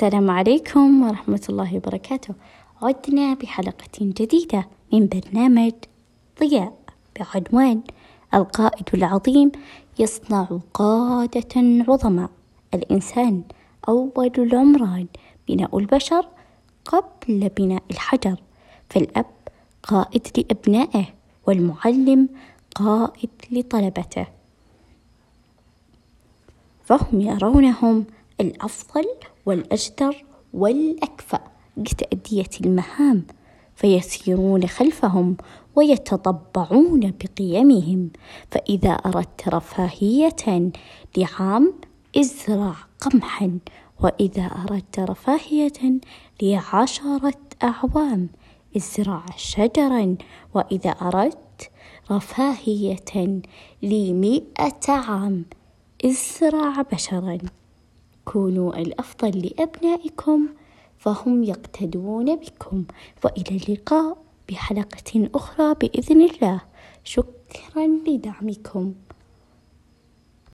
السلام عليكم ورحمة الله وبركاته. عدنا بحلقة جديدة من برنامج ضياء بعنوان القائد العظيم يصنع قادة عظماء. الإنسان أول العمران بناء البشر قبل بناء الحجر. فالأب قائد لأبنائه والمعلم قائد لطلبته. فهم يرونهم الأفضل والأجدر والأكفأ لتأدية المهام فيسيرون خلفهم ويتطبعون بقيمهم. فإذا أردت رفاهية لعام إزرع قمحا. وإذا أردت رفاهية لعشرة أعوام إزرع شجرا. وإذا أردت رفاهية لمئة عام إزرع بشرا. كونوا الأفضل لأبنائكم فهم يقتدون بكم. وإلى اللقاء بحلقة أخرى بإذن الله. شكرا لدعمكم.